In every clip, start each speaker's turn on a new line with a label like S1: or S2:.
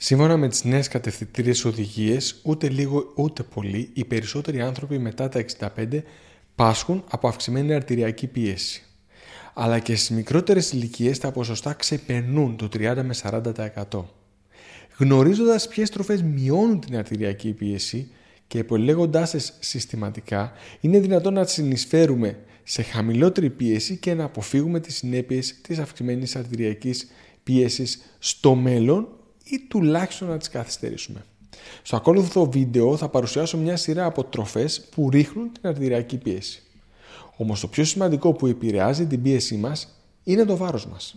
S1: Σύμφωνα με τις νέες κατευθυντήριες οδηγίες, ούτε λίγο ούτε πολύ, οι περισσότεροι άνθρωποι μετά τα 65 πάσχουν από αυξημένη αρτηριακή πίεση. Αλλά και στις μικρότερες ηλικίες τα ποσοστά ξεπερνούν το 30 με 40%. Γνωρίζοντας ποιες τροφές μειώνουν την αρτηριακή πίεση και επιλέγοντάς τις συστηματικά, είναι δυνατόν να συνεισφέρουμε σε χαμηλότερη πίεση και να αποφύγουμε τις συνέπειες της αυξημένης αρτηριακής πίεσης στο μέλλον ή τουλάχιστον να τις καθυστερήσουμε. Στο ακόλουθο βίντεο θα παρουσιάσω μια σειρά από τροφές που ρίχνουν την αρτηριακή πίεση. Όμως το πιο σημαντικό που επηρεάζει την πίεσή μας είναι το βάρος μας.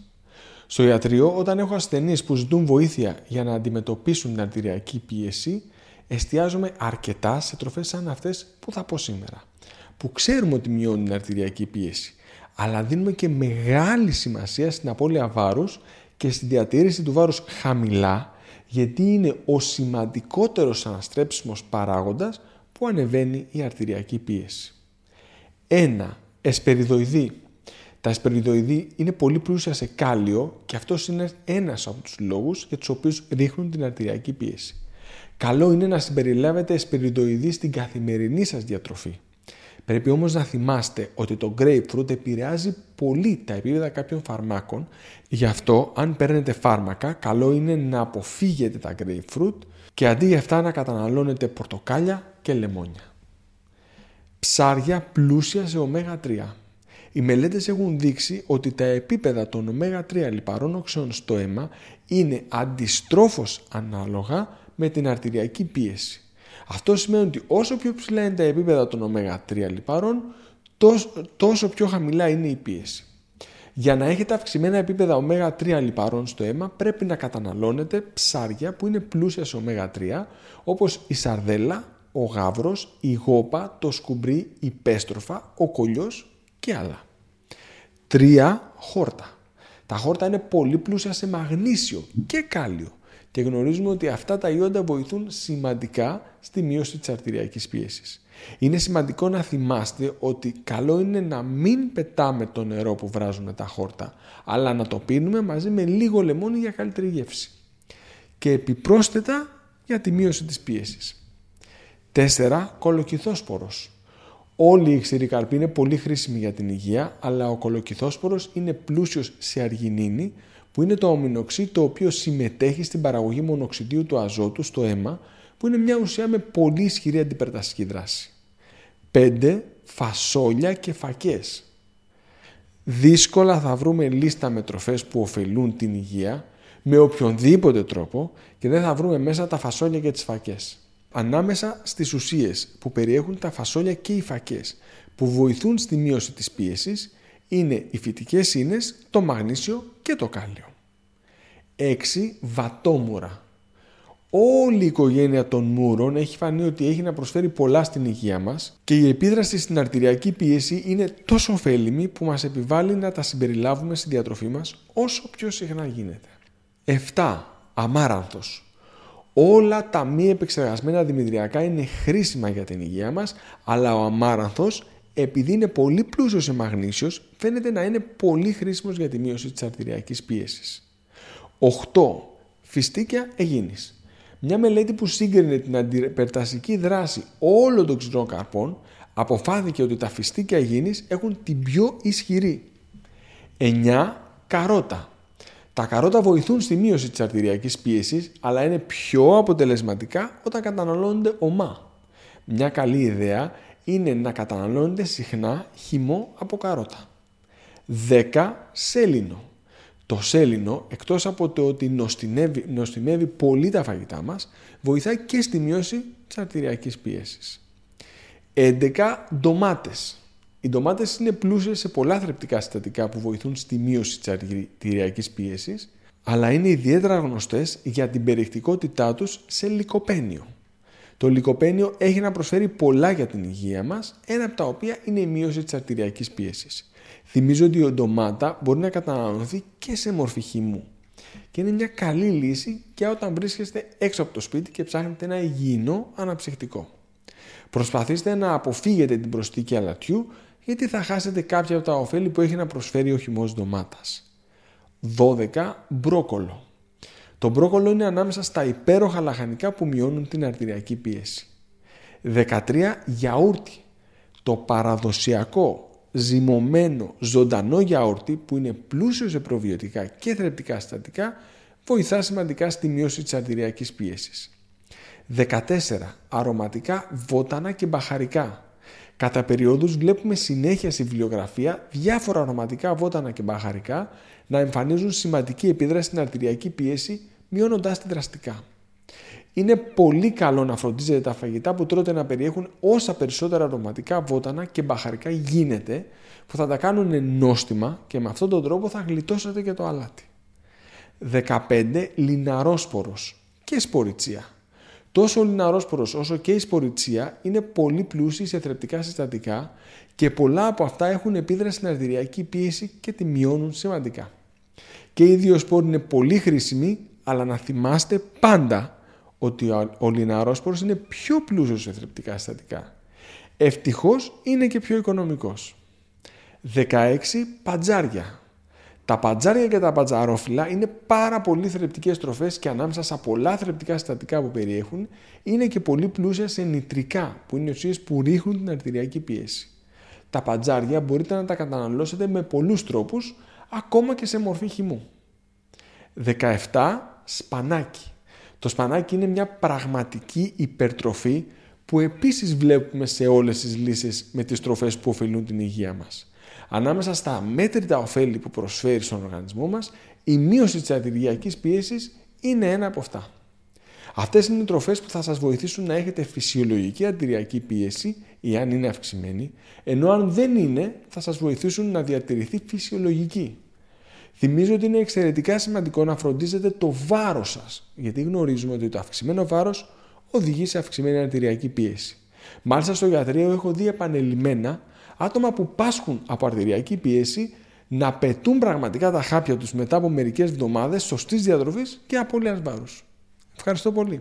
S1: Στο ιατρείο, όταν έχω ασθενείς που ζητούν βοήθεια για να αντιμετωπίσουν την αρτηριακή πίεση, εστιάζομαι αρκετά σε τροφές σαν αυτές που θα πω σήμερα, που ξέρουμε ότι μειώνουν την αρτηριακή πίεση, αλλά δίνουμε και μεγάλη σημασία στην απώλεια βάρους και στην διατήρηση του βάρους χαμηλά, γιατί είναι ο σημαντικότερος αναστρέψιμος παράγοντας που ανεβαίνει η αρτηριακή πίεση. 1. Εσπεριδοειδή. Τα εσπεριδοειδή είναι πολύ πλούσια σε κάλιο και αυτός είναι ένας από τους λόγους για τους οποίους ρίχνουν την αρτηριακή πίεση. Καλό είναι να συμπεριλάβετε εσπεριδοειδή στην καθημερινή σας διατροφή. Πρέπει όμως να θυμάστε ότι το grapefruit επηρεάζει πολύ τα επίπεδα κάποιων φαρμάκων, γι' αυτό αν παίρνετε φάρμακα καλό είναι να αποφύγετε τα grapefruit και αντί για αυτά να καταναλώνετε πορτοκάλια και λεμόνια. Ψάρια πλούσια σε ω3. Οι μελέτες έχουν δείξει ότι τα επίπεδα των ω3 λιπαρών οξεών στο αίμα είναι αντιστρόφως ανάλογα με την αρτηριακή πίεση. Αυτό σημαίνει ότι όσο πιο ψηλά είναι τα επίπεδα των ω3 λιπαρών, τόσο, πιο χαμηλά είναι η πίεση. Για να έχετε αυξημένα επίπεδα ω3 λιπαρών στο αίμα πρέπει να καταναλώνετε ψάρια που είναι πλούσια σε ω3 όπως η σαρδέλα, ο γάβρος, η γόπα, το σκουμπρί, η πέστροφα, ο κολλιός και άλλα. 3. Χόρτα. Τα χόρτα είναι πολύ πλούσια σε μαγνήσιο και κάλιο και γνωρίζουμε ότι αυτά τα ιόντα βοηθούν σημαντικά στη μείωση της αρτηριακής πίεσης. Είναι σημαντικό να θυμάστε ότι καλό είναι να μην πετάμε το νερό που βράζουμε τα χόρτα, αλλά να το πίνουμε μαζί με λίγο λεμόνι για καλύτερη γεύση. Και επιπρόσθετα για τη μείωση της πίεσης. 4. Κολοκυθόσπορος. Όλοι οι ξηρικαρποί είναι πολύ χρήσιμοι για την υγεία, αλλά ο κολοκυθόσπορος είναι πλούσιος σε αργινίνη, που είναι το ομινοξύ το οποίος συμμετέχει στην παραγωγή μονοξιδίου του αζότου στο αίμα, που είναι μια ουσία με πολύ ισχυρή αντιπερταστική δράση. 5. Φασόλια και φακές. Δύσκολα θα βρούμε λίστα με τροφές που ωφελούν την υγεία με οποιονδήποτε τρόπο και δεν θα βρούμε μέσα τα φασόλια και τις φακές. Ανάμεσα στις ουσίες που περιέχουν τα φασόλια και οι φακές που βοηθούν στη μείωση της πίεσης είναι οι φυτικές ίνες, το μαγνήσιο και το κάλιο. 6. Βατόμουρα. Όλη η οικογένεια των μούρων έχει φανεί ότι έχει να προσφέρει πολλά στην υγεία μας και η επίδραση στην αρτηριακή πίεση είναι τόσο ωφέλιμη που μας επιβάλλει να τα συμπεριλάβουμε στη διατροφή μας όσο πιο συχνά γίνεται. 7. Αμάρανθος. Όλα τα μη επεξεργασμένα δημητριακά είναι χρήσιμα για την υγεία μας, αλλά ο αμάρανθος επειδή είναι πολύ πλούσιος σε μαγνήσιος, φαίνεται να είναι πολύ χρήσιμος για τη μείωση της αρτηριακής πίεσης. 8. Φυστίκια εγίνης. Μια μελέτη που σύγκρινε την αντιπερτασική δράση όλων των ξηρών καρπών αποφάθηκε ότι τα φυστίκια εγίνης έχουν την πιο ισχυρή. 9. Καρότα. Τα καρότα βοηθούν στη μείωση της αρτηριακής πίεσης, αλλά είναι πιο αποτελεσματικά όταν καταναλώνονται ομά. Μια καλή ιδέα είναι να καταναλώνεται συχνά χυμό από καρότα. 10. Σέλινο. Το σέλινο, εκτός από το ότι νοστιμεύει, νοστιμεύει πολύ τα φαγητά μας, βοηθάει και στη μείωση της αρτηριακής πίεσης. 11. Ντομάτες. Οι ντομάτες είναι πλούσιες σε πολλά θρεπτικά συστατικά που βοηθούν στη μείωση της αρτηριακής πίεσης, αλλά είναι ιδιαίτερα γνωστές για την περιεκτικότητά τους σε λικοπένιο. Το λικοπένιο έχει να προσφέρει πολλά για την υγεία μας, ένα από τα οποία είναι η μείωση της αρτηριακής πίεσης. Θυμίζω ότι η ντομάτα μπορεί να καταναλωθεί και σε μορφή χυμού και είναι μια καλή λύση και όταν βρίσκεστε έξω από το σπίτι και ψάχνετε ένα υγιεινό αναψυχτικό. Προσπαθήστε να αποφύγετε την προσθήκη αλατιού γιατί θα χάσετε κάποια από τα ωφέλη που έχει να προσφέρει ο χυμός ντομάτας. 12. Μπρόκολο. Το μπρόκολο είναι ανάμεσα στα υπέροχα λαχανικά που μειώνουν την αρτηριακή πίεση. 13. Γιαούρτι. Το παραδοσιακό ζυμωμένο ζωντανό γιαούρτι που είναι πλούσιο σε προβιωτικά και θρεπτικά συστατικά βοηθά σημαντικά στη μείωση της αρτηριακής πίεσης. 14. Αρωματικά βότανα και μπαχαρικά. Κατά περιόδους βλέπουμε συνέχεια στη βιβλιογραφία διάφορα αρωματικά βότανα και μπαχαρικά να εμφανίζουν σημαντική επίδραση στην αρτηριακή πίεση μειώνοντάς τη δραστικά. Είναι πολύ καλό να φροντίζετε τα φαγητά που τρώτε να περιέχουν όσα περισσότερα αρωματικά βότανα και μπαχαρικά γίνεται που θα τα κάνουν νόστιμα και με αυτόν τον τρόπο θα γλιτώσετε και το αλάτι. 15. Λιναρόσπορος και σπορυτσία. Τόσο ο λιναρόσπορος όσο και η σπορυτσία είναι πολύ πλούσιοι σε θρεπτικά συστατικά και πολλά από αυτά έχουν επίδραση στην αρτηριακή πίεση και τη μειώνουν σημαντικά. Και οι δύο σπόροι είναι πολύ χρήσιμοι, αλλά να θυμάστε πάντα ότι ο λιναρόσπορος είναι πιο πλούσιος σε θρεπτικά συστατικά. Ευτυχώς είναι και πιο οικονομικός. 16. Πατζάρια. Τα πατζάρια και τα πατζαρόφυλλα είναι πάρα πολύ θρεπτικές τροφές και ανάμεσα στα πολλά θρεπτικά συστατικά που περιέχουν είναι και πολύ πλούσια σε νητρικά που είναι ουσίες που ρίχνουν την αρτηριακή πίεση. Τα πατζάρια μπορείτε να τα καταναλώσετε με πολλούς τρόπους ακόμα και σε μορφή χυμού. 17. Σπανάκι. Το σπανάκι είναι μια πραγματική υπερτροφή που επίσης βλέπουμε σε όλες τις λύσεις με τις τροφές που ωφελούν την υγεία μας. Ανάμεσα στα μέτρητα ωφέλη που προσφέρει στον οργανισμό μας, η μείωση της αρτηριακής πίεσης είναι ένα από αυτά. Αυτές είναι οι τροφές που θα σας βοηθήσουν να έχετε φυσιολογική αρτηριακή πίεση ή αν είναι αυξημένη, ενώ αν δεν είναι θα σας βοηθήσουν να διατηρηθεί φυσιολογική. Θυμίζω ότι είναι εξαιρετικά σημαντικό να φροντίζετε το βάρος σας, γιατί γνωρίζουμε ότι το αυξημένο βάρος οδηγεί σε αυξημένη αρτηριακή πίεση. Μάλιστα στο γιατρείο έχω δει επανελειμμένα άτομα που πάσχουν από αρτηριακή πίεση να πετούν πραγματικά τα χάπια τους μετά από μερικές εβδομάδες σωστής διατροφής και απώλειας βάρους. Ευχαριστώ πολύ.